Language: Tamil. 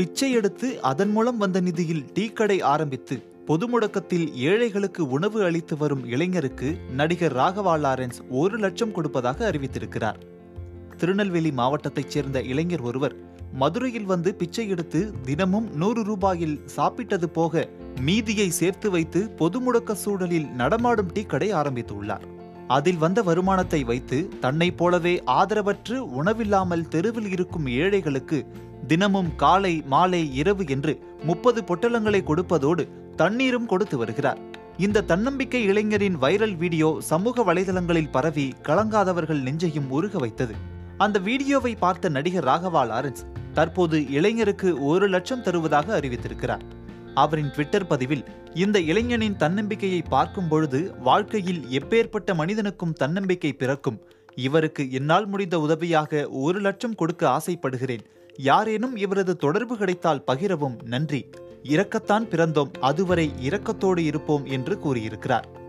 பிச்சை எடுத்து அதன் மூலம் வந்த நிதியில் டீ கடை ஆரம்பித்து பொது முடக்கத்தில் ஏழைகளுக்கு உணவு அளித்து வரும் இளைஞருக்கு நடிகர் ராகவா லாரன்ஸ் ஒரு லட்சம் கொடுப்பதாக அறிவித்திருக்கிறார். திருநெல்வேலி மாவட்டத்தைச் சேர்ந்த இளைஞர் ஒருவர் மதுரையில் வந்து பிச்சை எடுத்து தினமும் நூறு ரூபாயில் சாப்பிட்டது போக மீதியை சேர்த்து வைத்து பொது முடக்க சூழலில் நடமாடும் டீ கடை ஆரம்பித்துள்ளார். அதில் வந்த வருமானத்தை வைத்து தன்னைப் போலவே ஆதரவற்று உணவில்லாமல் தெருவில் இருக்கும் ஏழைகளுக்கு தினமும் காலை மாலை இரவு என்று முப்பது பொட்டலங்களை கொடுப்பதோடு தண்ணீரும் கொடுத்து வருகிறார். இந்த தன்னம்பிக்கை இளைஞரின் வைரல் வீடியோ சமூக வலைதளங்களில் பரவி கலங்காதவர்கள் நெஞ்சையும் உருக வைத்தது. அந்த வீடியோவை பார்த்த நடிகர் ராகவா லாரன்ஸ் தற்போது இளைஞருக்கு ஒரு லட்சம் தருவதாக அறிவித்திருக்கிறார். அவரின் ட்விட்டர் பதிவில் இந்த இளைஞனின் தன்னம்பிக்கையை பார்க்கும் பொழுது வாழ்க்கையில் எப்பேற்பட்ட மனிதனுக்கும் தன்னம்பிக்கை பிறக்கும். இவருக்கு என்னால் முடிந்த உதவியாக ஒரு லட்சம் கொடுக்க ஆசைப்படுகிறேன். யாரேனும் இவரது தொடர்பு கிடைத்தால் பகிரவும் நன்றி. இறக்கத்தான் பிறந்தோம். அதுவரை இரக்கத்தோடு இருப்போம் என்று கூறியிருக்கிறார்.